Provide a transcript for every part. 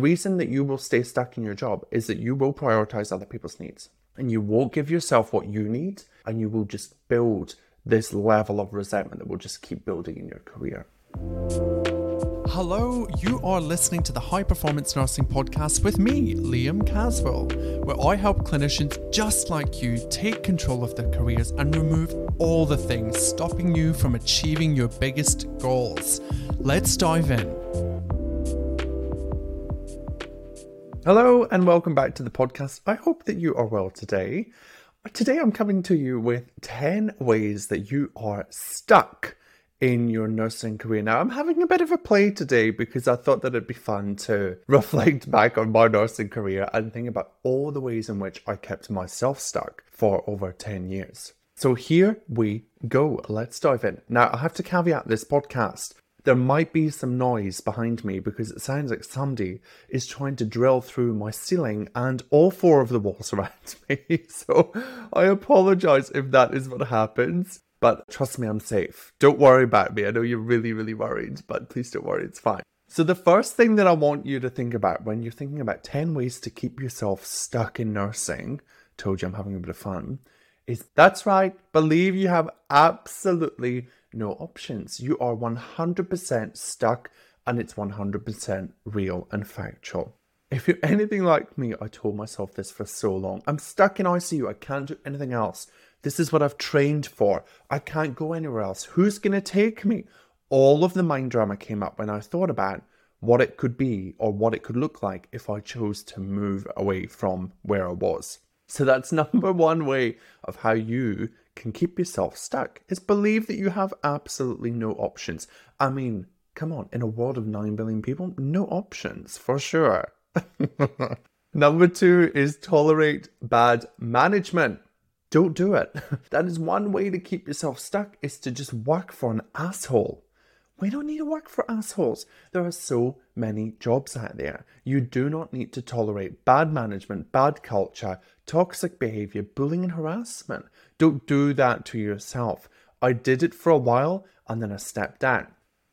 Reason that you will stay stuck in your job is that you will prioritize other people's needs and you won't give yourself what you need and you will just build this level of resentment that will just keep building in your career. Hello, you are listening to the High Performance Nursing Podcast with me, Liam Caswell, where I help clinicians just like you take control of their careers and remove all the things stopping you from achieving your biggest goals. Let's dive in. Hello and welcome back to the podcast. I hope that you are well today. Today I'm coming to you with 10 ways that you are stuck in your nursing career. Now, I'm having a bit of a play today because I thought that it'd be fun to reflect back on my nursing career and think about all the ways in which I kept myself stuck for over 10 years. So here we go. Let's dive in. Now, I have to caveat this podcast there might be some noise behind me because it sounds like somebody is trying to drill through my ceiling and all four of the walls around me. So I apologize if that is what happens. But trust me, I'm safe. Don't worry about me. I know you're really, really worried, but please don't worry, it's fine. So, the first thing that I want you to think about when you're thinking about 10 ways to keep yourself stuck in nursing, told you I'm having a bit of fun, is that's right, believe you have absolutely no options. You are 100% stuck and it's 100% real and factual. If you're anything like me, I told myself this for so long. I'm stuck in ICU. I can't do anything else. This is what I've trained for. I can't go anywhere else. Who's going to take me? All of the mind drama came up when I thought about what it could be or what it could look like if I chose to move away from where I was. So that's number one way of how you can keep yourself stuck is believe that you have absolutely no options. I mean, come on, in a world of 9 billion people, no options for sure. Number two is tolerate bad management. Don't do it. That is one way to keep yourself stuck is to just work for an asshole. We don't need to work for assholes. There are so many jobs out there. You do not need to tolerate bad management, bad culture, toxic behavior, bullying, and harassment. Don't do that to yourself. I did it for a while and then I stepped down.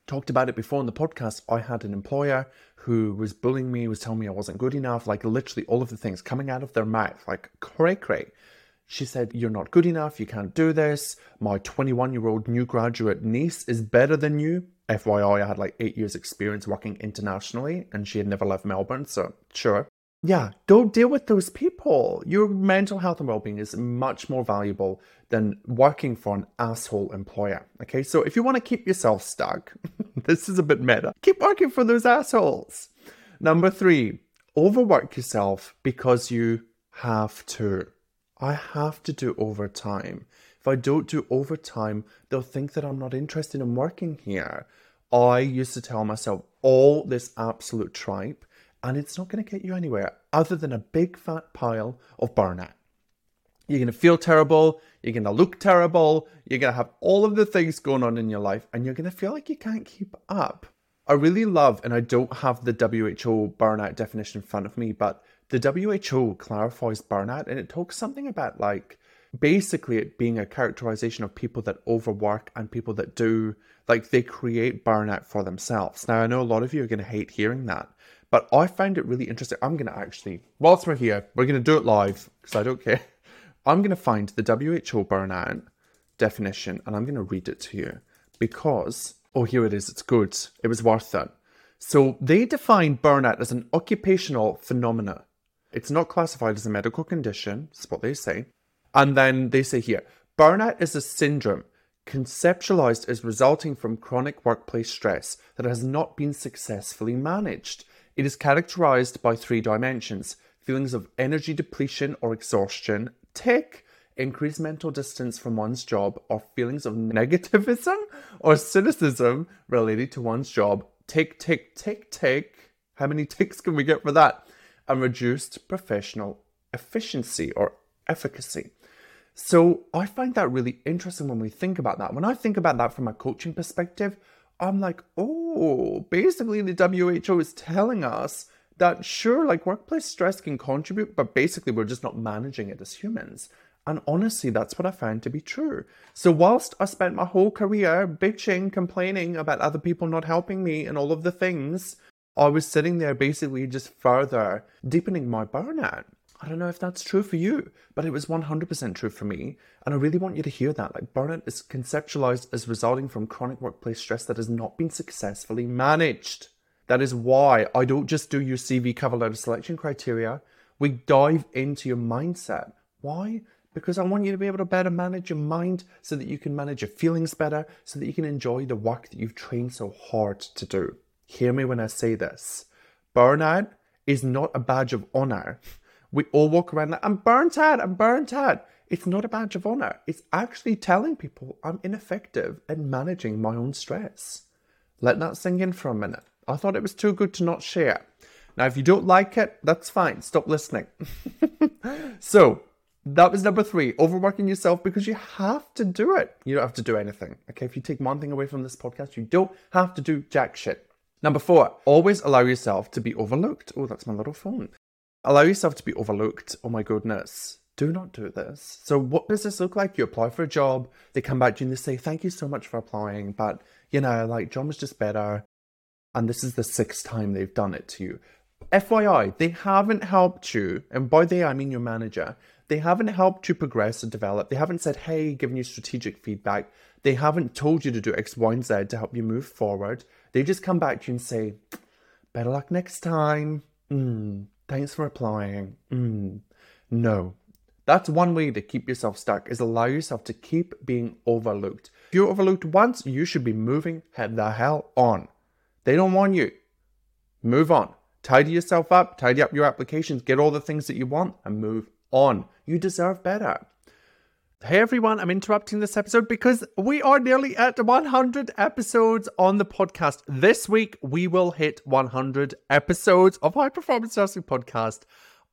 Talked about it before in the podcast. I had an employer who was bullying me, was telling me I wasn't good enough, like literally all of the things coming out of their mouth, like cray cray. She said, You're not good enough, you can't do this. My 21 year old new graduate niece is better than you. FYI, I had like eight years' experience working internationally and she had never left Melbourne, so sure. Yeah, don't deal with those people. Your mental health and well being is much more valuable than working for an asshole employer. Okay, so if you want to keep yourself stuck, this is a bit meta, keep working for those assholes. Number three, overwork yourself because you have to. I have to do overtime. If I don't do overtime, they'll think that I'm not interested in working here. I used to tell myself all this absolute tripe, and it's not going to get you anywhere other than a big fat pile of burnout. You're going to feel terrible, you're going to look terrible, you're going to have all of the things going on in your life, and you're going to feel like you can't keep up. I really love, and I don't have the WHO burnout definition in front of me, but the WHO clarifies burnout and it talks something about like basically it being a characterization of people that overwork and people that do like they create burnout for themselves. Now I know a lot of you are going to hate hearing that, but I found it really interesting. I'm going to actually, whilst we're here, we're going to do it live because I don't care. I'm going to find the WHO burnout definition and I'm going to read it to you because oh here it is. It's good. It was worth it. So they define burnout as an occupational phenomena It's not classified as a medical condition, is what they say. And then they say here burnout is a syndrome conceptualized as resulting from chronic workplace stress that has not been successfully managed. It is characterized by three dimensions feelings of energy depletion or exhaustion, tick, increased mental distance from one's job, or feelings of negativism or cynicism related to one's job. Tick, tick, tick, tick. How many ticks can we get for that? And reduced professional efficiency or efficacy. So I find that really interesting when we think about that. When I think about that from a coaching perspective, I'm like, oh, basically the WHO is telling us that sure, like workplace stress can contribute, but basically we're just not managing it as humans. And honestly, that's what I found to be true. So, whilst I spent my whole career bitching, complaining about other people not helping me and all of the things, I was sitting there basically just further deepening my burnout. I don't know if that's true for you, but it was 100% true for me. And I really want you to hear that. Like, burnout is conceptualized as resulting from chronic workplace stress that has not been successfully managed. That is why I don't just do your CV cover letter selection criteria. We dive into your mindset. Why? Because I want you to be able to better manage your mind so that you can manage your feelings better, so that you can enjoy the work that you've trained so hard to do. Hear me when I say this. Burnout is not a badge of honor. We all walk around like, I'm burnt out, I'm burnt out. It's not a badge of honor. It's actually telling people I'm ineffective at managing my own stress. Let that sink in for a minute. I thought it was too good to not share. Now, if you don't like it, that's fine. Stop listening. so, that was number three overworking yourself because you have to do it. You don't have to do anything. Okay, if you take one thing away from this podcast, you don't have to do jack shit. Number four, always allow yourself to be overlooked. Oh, that's my little phone allow yourself to be overlooked. Oh my goodness. Do not do this. So, what does this look like? You apply for a job, they come back to you and they say, Thank you so much for applying, but you know, like, John was just better. And this is the sixth time they've done it to you. FYI, they haven't helped you, and by they I mean your manager. They haven't helped you progress and develop. They haven't said, hey, given you strategic feedback. They haven't told you to do X, Y, and Z to help you move forward. They just come back to you and say, better luck next time. Mm, Thanks for applying. Mm, no. That's one way to keep yourself stuck is allow yourself to keep being overlooked. If you're overlooked once, you should be moving the hell on. They don't want you. Move on. Tidy yourself up, tidy up your applications, get all the things that you want, and move on. You deserve better. Hey everyone, I'm interrupting this episode because we are nearly at 100 episodes on the podcast. This week we will hit 100 episodes of High Performance Nursing Podcast.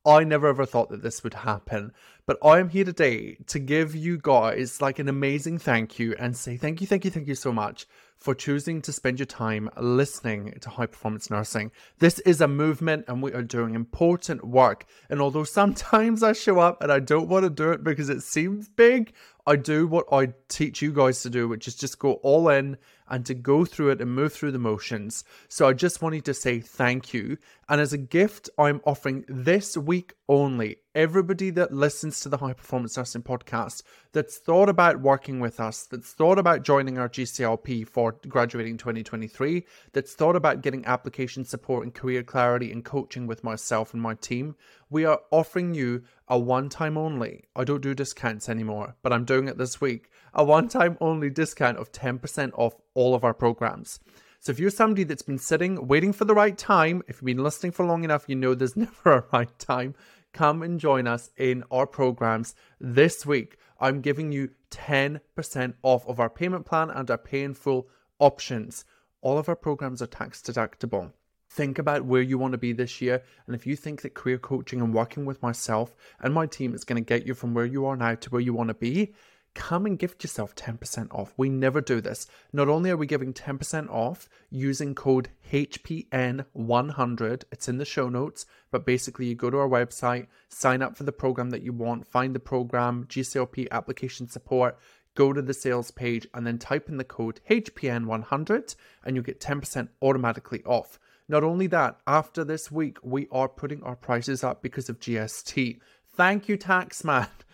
I never ever thought that this would happen, but I am here today to give you guys like an amazing thank you and say thank you, thank you, thank you so much for choosing to spend your time listening to high performance nursing. This is a movement and we are doing important work. And although sometimes I show up and I don't want to do it because it seems big, I do what I teach you guys to do, which is just go all in and to go through it and move through the motions. So I just wanted to say thank you. And as a gift, I'm offering this week only everybody that listens to the High Performance Nursing podcast that's thought about working with us, that's thought about joining our GCLP for graduating 2023, that's thought about getting application support and career clarity and coaching with myself and my team, we are offering you a one time only. I don't do discounts anymore, but I'm doing it this week. A one time only discount of 10% off all of our programs. So if you're somebody that's been sitting waiting for the right time, if you've been listening for long enough, you know there's never a right time come and join us in our programs this week. I'm giving you 10% off of our payment plan and our pay in full options. All of our programs are tax deductible. Think about where you want to be this year. And if you think that career coaching and working with myself and my team is going to get you from where you are now to where you want to be, come and gift yourself 10% off. We never do this. Not only are we giving 10% off using code HPN100, it's in the show notes, but basically you go to our website, sign up for the program that you want, find the program, GCLP application support, go to the sales page, and then type in the code HPN100 and you get 10% automatically off. Not only that, after this week, we are putting our prices up because of GST. Thank you, Taxman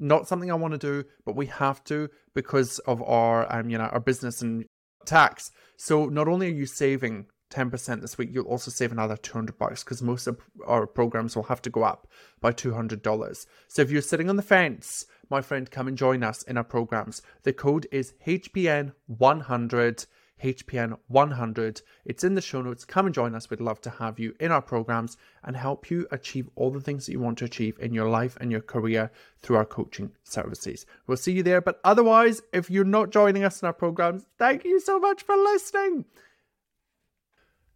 not something I want to do, but we have to because of our um, you know our business and tax. So not only are you saving 10% this week, you'll also save another 200 bucks because most of our programs will have to go up by $200. So if you're sitting on the fence, my friend, come and join us in our programs. The code is HPN100. HPN100. It's in the show notes. Come and join us. We'd love to have you in our programs and help you achieve all the things that you want to achieve in your life and your career through our coaching services. We'll see you there. But otherwise, if you're not joining us in our programs, thank you so much for listening.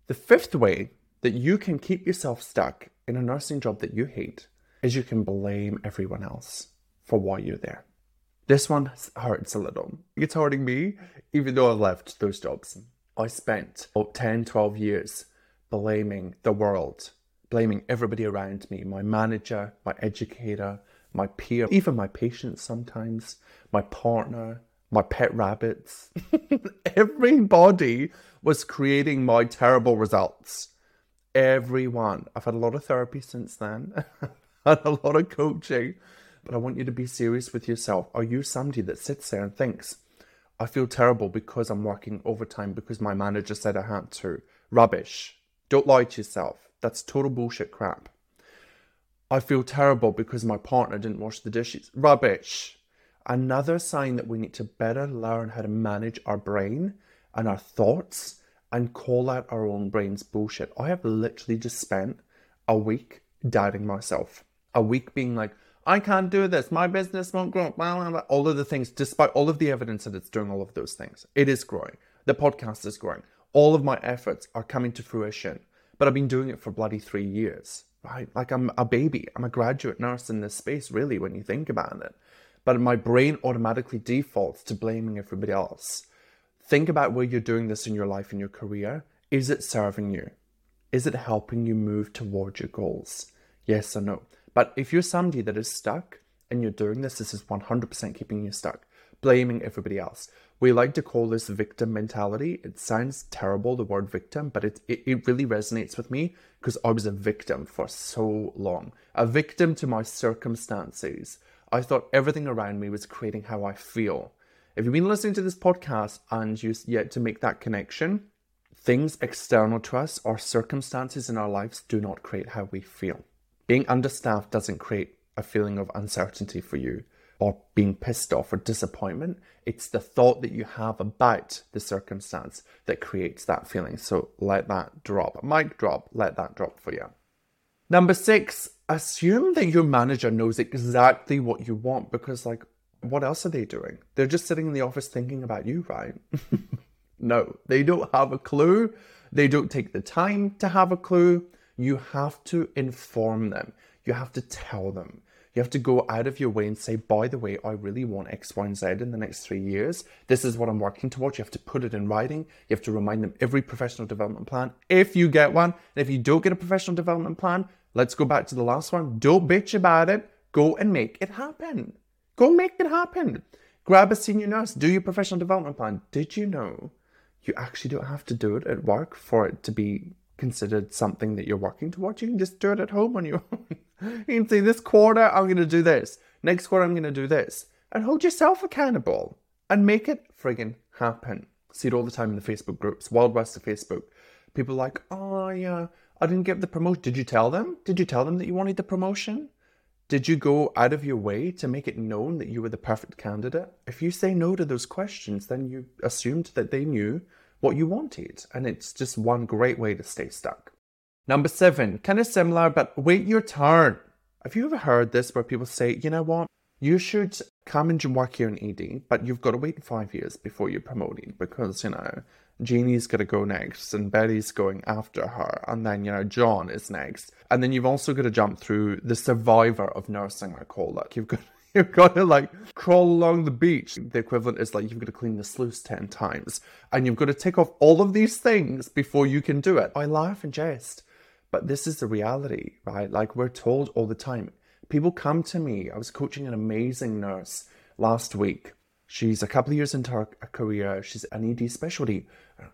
The fifth way that you can keep yourself stuck in a nursing job that you hate is you can blame everyone else for why you're there. This one hurts a little. It's hurting me, even though I left those jobs. I spent 10, 12 years blaming the world, blaming everybody around me my manager, my educator, my peer, even my patients sometimes, my partner, my pet rabbits. Everybody was creating my terrible results. Everyone. I've had a lot of therapy since then, had a lot of coaching but I want you to be serious with yourself. Are you somebody that sits there and thinks, I feel terrible because I'm working overtime because my manager said I had to? Rubbish. Don't lie to yourself. That's total bullshit crap. I feel terrible because my partner didn't wash the dishes. Rubbish. Another sign that we need to better learn how to manage our brain and our thoughts and call out our own brain's bullshit. I have literally just spent a week doubting myself. A week being like, I can't do this. My business won't grow. All of the things, despite all of the evidence that it's doing all of those things, it is growing. The podcast is growing. All of my efforts are coming to fruition. But I've been doing it for bloody three years, right? Like I'm a baby. I'm a graduate nurse in this space, really, when you think about it. But my brain automatically defaults to blaming everybody else. Think about where you're doing this in your life and your career. Is it serving you? Is it helping you move towards your goals? Yes or no? But if you're somebody that is stuck and you're doing this, this is 100% keeping you stuck, blaming everybody else. We like to call this victim mentality. It sounds terrible, the word victim, but it, it, it really resonates with me because I was a victim for so long, a victim to my circumstances. I thought everything around me was creating how I feel. If you've been listening to this podcast and you yet to make that connection, things external to us or circumstances in our lives do not create how we feel being understaffed doesn't create a feeling of uncertainty for you or being pissed off or disappointment. It's the thought that you have about the circumstance that creates that feeling. So let that drop. Mic drop, let that drop for you. Number six, assume that your manager knows exactly what you want because, like, what else are they doing? They're just sitting in the office thinking about you, right? no, they don't have a clue. They don't take the time to have a clue you have to inform them. You have to tell them. You have to go out of your way and say, by the way, I really want X, Y, and Z in the next three years. This is what I'm working towards. You have to put it in writing. You have to remind them every professional development plan. If you get one, and if you don't get a professional development plan, let's go back to the last one. Don't bitch about it. Go and make it happen. Go make it happen. Grab a senior nurse. Do your professional development plan. Did you know you actually don't have to do it at work for it to be considered something that you're working towards, you can just do it at home on your own. you can say, This quarter, I'm going to do this. Next quarter, I'm going to do this. And hold yourself accountable and make it friggin' happen. See it all the time in the Facebook groups, Wild West of Facebook. People like, Oh, yeah, I didn't get the promotion. Did you tell them? Did you tell them that you wanted the promotion? Did you go out of your way to make it known that you were the perfect candidate? If you say no to those questions, then you assumed that they knew what you wanted. And it's just one great way to stay stuck. Number seven, kind of similar, but wait your turn. Have you ever heard this where people say, you know what? You should come and work here in ED, but you've got to wait five years before you're promoted because, you know, Jeannie's going to go next and Betty's going after her. And then, you know, John is next. And then you've also got to jump through the survivor of nursing, I call it. You've got you've got to like crawl along the beach. The equivalent is like you've got to clean the sluice 10 times. And you've got to tick off all of these things before you can do it. I laugh and jest, but this is the reality, right? Like we're told all the time. People come to me. I was coaching an amazing nurse last week. She's a couple of years into her career. She's an ED specialty.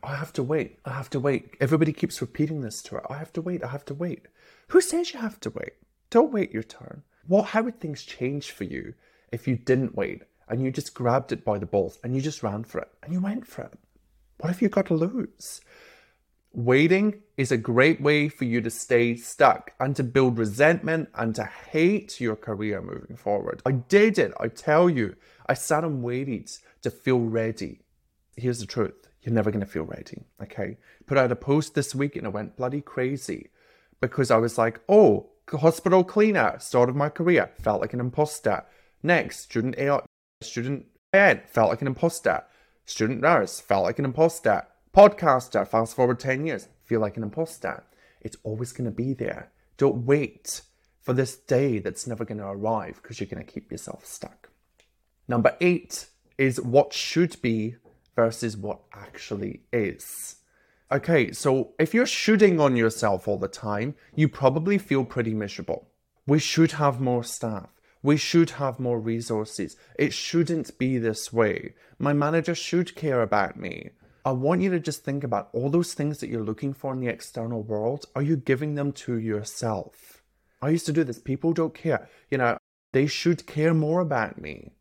I have to wait. I have to wait. Everybody keeps repeating this to her. I have to wait. I have to wait. Who says you have to wait? Don't wait your turn. What, how would things change for you if you didn't wait and you just grabbed it by the balls and you just ran for it and you went for it? What have you got to lose? Waiting is a great way for you to stay stuck and to build resentment and to hate your career moving forward. I did it, I tell you. I sat and waited to feel ready. Here's the truth you're never going to feel ready, okay? Put out a post this week and I went bloody crazy because I was like, oh, hospital cleaner, start of my career, felt like an imposter. Next, student AI, student ed, felt like an imposter. Student nurse, felt like an imposter Podcaster, fast forward 10 years, feel like an imposter. It's always going to be there. Don't wait for this day that's never going to arrive because you're going to keep yourself stuck. Number eight is what should be versus what actually is. Okay, so if you're shooting on yourself all the time, you probably feel pretty miserable. We should have more staff. We should have more resources. It shouldn't be this way. My manager should care about me. I want you to just think about all those things that you're looking for in the external world. Are you giving them to yourself? I used to do this. People don't care. You know, they should care more about me.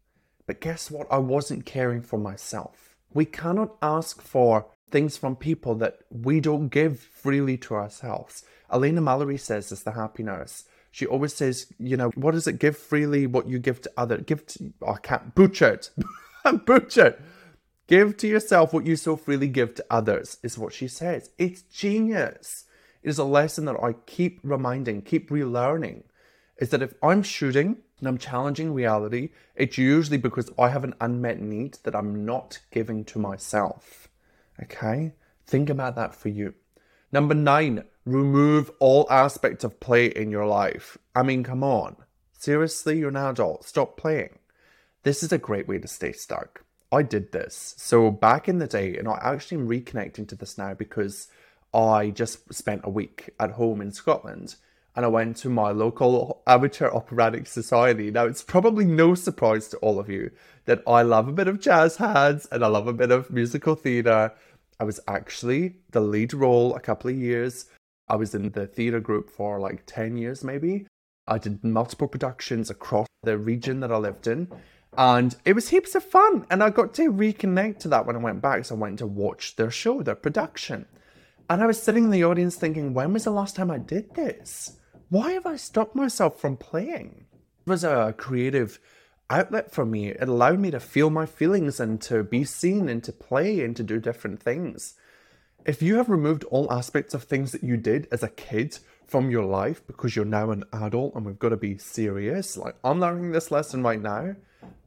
But guess what? I wasn't caring for myself. We cannot ask for things from people that we don't give freely to ourselves. Elena Mallory says this, the happy nurse. She always says, you know, what does it give freely what you give to other, Give to, oh, I can't, butchered. butchered. Give to yourself what you so freely give to others, is what she says. It's genius. It is a lesson that I keep reminding, keep relearning. Is that if I'm shooting and I'm challenging reality, it's usually because I have an unmet need that I'm not giving to myself. Okay? Think about that for you. Number nine, remove all aspects of play in your life. I mean, come on. Seriously, you're an adult. Stop playing. This is a great way to stay stuck. I did this. So back in the day, and I actually am reconnecting to this now because I just spent a week at home in Scotland and I went to my local amateur operatic society. Now, it's probably no surprise to all of you that I love a bit of jazz hands and I love a bit of musical theatre. I was actually the lead role a couple of years. I was in the theatre group for like 10 years, maybe. I did multiple productions across the region that I lived in. And it was heaps of fun. And I got to reconnect to that when I went back. So I went to watch their show, their production. And I was sitting in the audience thinking, when was the last time I did this? Why have I stopped myself from playing? It was a creative outlet for me. It allowed me to feel my feelings and to be seen and to play and to do different things. If you have removed all aspects of things that you did as a kid from your life because you're now an adult and we've got to be serious, like I'm learning this lesson right now,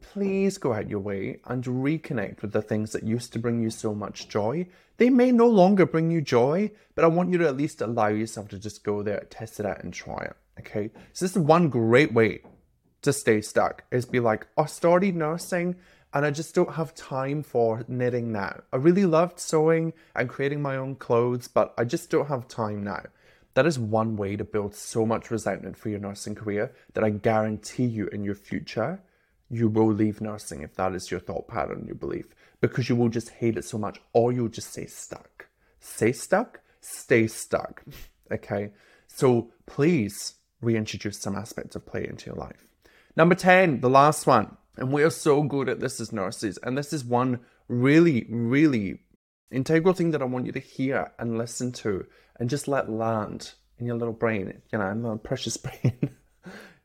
please go out your way and reconnect with the things that used to bring you so much joy. They may no longer bring you joy, but I want you to at least allow yourself to just go there, test it out, and try it. Okay. So, this is one great way to stay stuck is be like, oh, I started nursing and I just don't have time for knitting now. I really loved sewing and creating my own clothes, but I just don't have time now. That is one way to build so much resentment for your nursing career that I guarantee you in your future you will leave nursing if that is your thought pattern, your belief, because you will just hate it so much, or you'll just stay stuck. Stay stuck, stay stuck. Okay, so please reintroduce some aspects of play into your life. Number 10, the last one, and we are so good at this as nurses, and this is one really, really integral thing that I want you to hear and listen to and just let land in your little brain, you know, in precious brain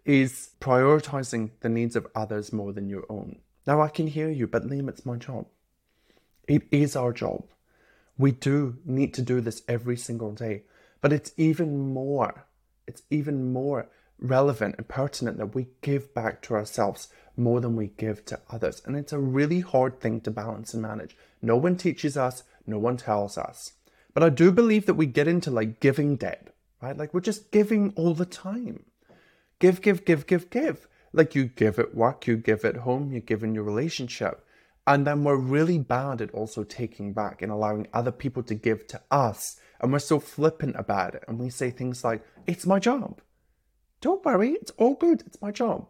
is prioritizing the needs of others more than your own. Now, I can hear you, but Liam, it's my job. It is our job. We do need to do this every single day, but it's even more, it's even more relevant and pertinent that we give back to ourselves more than we give to others. And it's a really hard thing to balance and manage. No one teaches us, no one tells us. But I do believe that we get into like giving debt, right? Like we're just giving all the time. Give, give, give, give, give. Like you give at work, you give at home, you give in your relationship. And then we're really bad at also taking back and allowing other people to give to us. And we're so flippant about it. And we say things like, it's my job. Don't worry, it's all good. It's my job.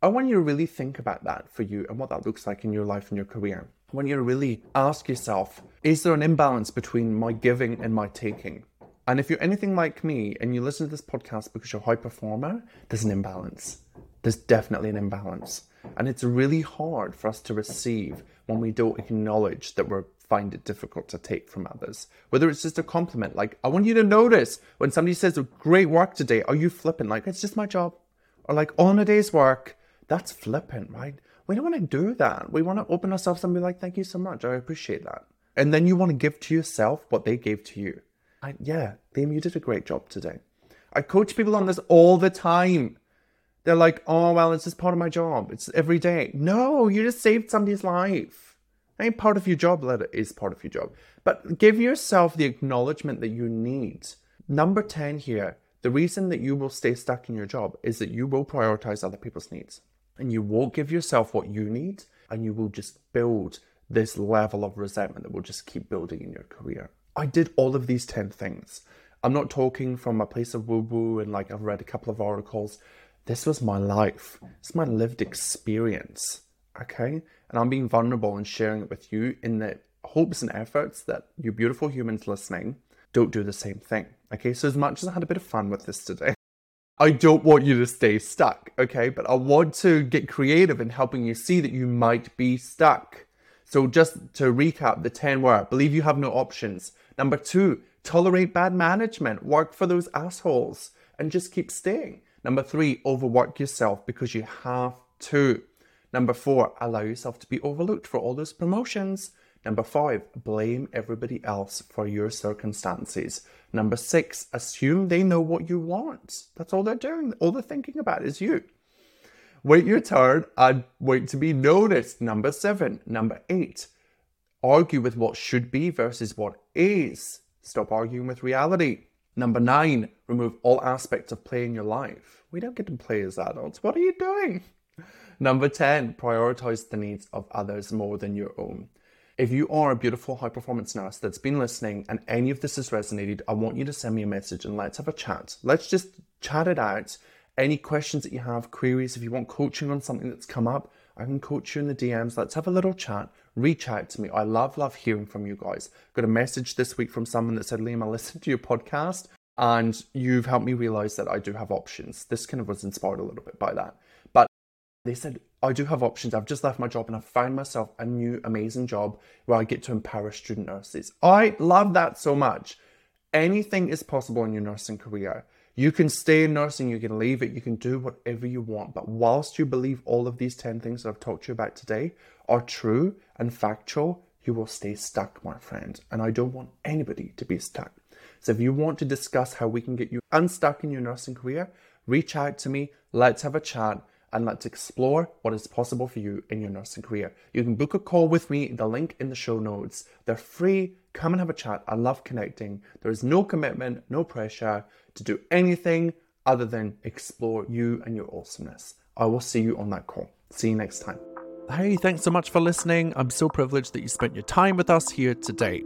I want you to really think about that for you and what that looks like in your life and your career. I want you to really ask yourself is there an imbalance between my giving and my taking? And if you're anything like me and you listen to this podcast because you're a high performer, there's an imbalance. There's definitely an imbalance. And it's really hard for us to receive when we don't acknowledge that we're find it difficult to take from others. Whether it's just a compliment, like, I want you to notice when somebody says, oh, Great work today, are you flippant? Like, it's just my job. Or like, on a day's work, that's flippant, right? We don't want to do that. We want to open ourselves and be like, Thank you so much. I appreciate that. And then you want to give to yourself what they gave to you. I, yeah, Liam, you did a great job today. I coach people on this all the time. They're like, oh, well, it's just part of my job. It's every day. No, you just saved somebody's life. Ain't part of your job, let it is part of your job. But give yourself the acknowledgement that you need. Number 10 here, the reason that you will stay stuck in your job is that you will prioritize other people's needs. And you won't give yourself what you need, and you will just build this level of resentment that will just keep building in your career. I did all of these 10 things. I'm not talking from a place of woo woo and like I've read a couple of articles. This was my life, it's my lived experience. Okay. And I'm being vulnerable and sharing it with you in the hopes and efforts that you beautiful humans listening don't do the same thing. Okay. So, as much as I had a bit of fun with this today, I don't want you to stay stuck. Okay. But I want to get creative in helping you see that you might be stuck. So, just to recap the 10 were believe you have no options. Number two, tolerate bad management, work for those assholes, and just keep staying. Number three, overwork yourself because you have to. Number four, allow yourself to be overlooked for all those promotions. Number five, blame everybody else for your circumstances. Number six, assume they know what you want. That's all they're doing. All they're thinking about is you. Wait your turn and wait to be noticed. Number seven. Number eight, argue with what should be versus what is. Stop arguing with reality. Number nine, remove all aspects of play in your life. We don't get to play as adults. What are you doing? Number 10, prioritize the needs of others more than your own. If you are a beautiful high performance nurse that's been listening and any of this has resonated, I want you to send me a message and let's have a chat. Let's just chat it out. Any questions that you have, queries, if you want coaching on something that's come up, I can coach you in the DMs. Let's have a little chat. Reach out to me. I love, love hearing from you guys. Got a message this week from someone that said, Liam, I listened to your podcast and you've helped me realize that I do have options. This kind of was inspired a little bit by that. They said, I do have options. I've just left my job and I've found myself a new amazing job where I get to empower student nurses. I love that so much. Anything is possible in your nursing career. You can stay in nursing, you can leave it, you can do whatever you want. But whilst you believe all of these 10 things that I've talked to you about today are true and factual, you will stay stuck, my friend. And I don't want anybody to be stuck. So if you want to discuss how we can get you unstuck in your nursing career, reach out to me, let's have a chat, and let's explore what is possible for you in your nursing career. You can book a call with me, the link in the show notes. They're free. Come and have a chat. I love connecting. There is no commitment, no pressure to do anything other than explore you and your awesomeness. I will see you on that call. See you next time. Hey, thanks so much for listening. I'm so privileged that you spent your time with us here today.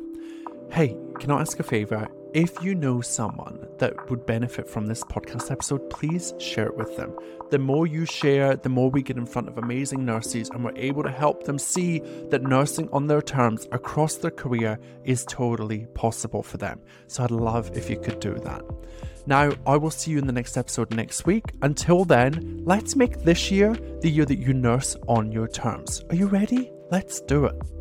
Hey, can I ask a favor? If you know someone that would benefit from this podcast episode, please share it with them. The more you share, the more we get in front of amazing nurses and we're able to help them see that nursing on their terms across their career is totally possible for them. So I'd love if you could do that. Now, I will see you in the next episode next week. Until then, let's make this year the year that you nurse on your terms. Are you ready? Let's do it.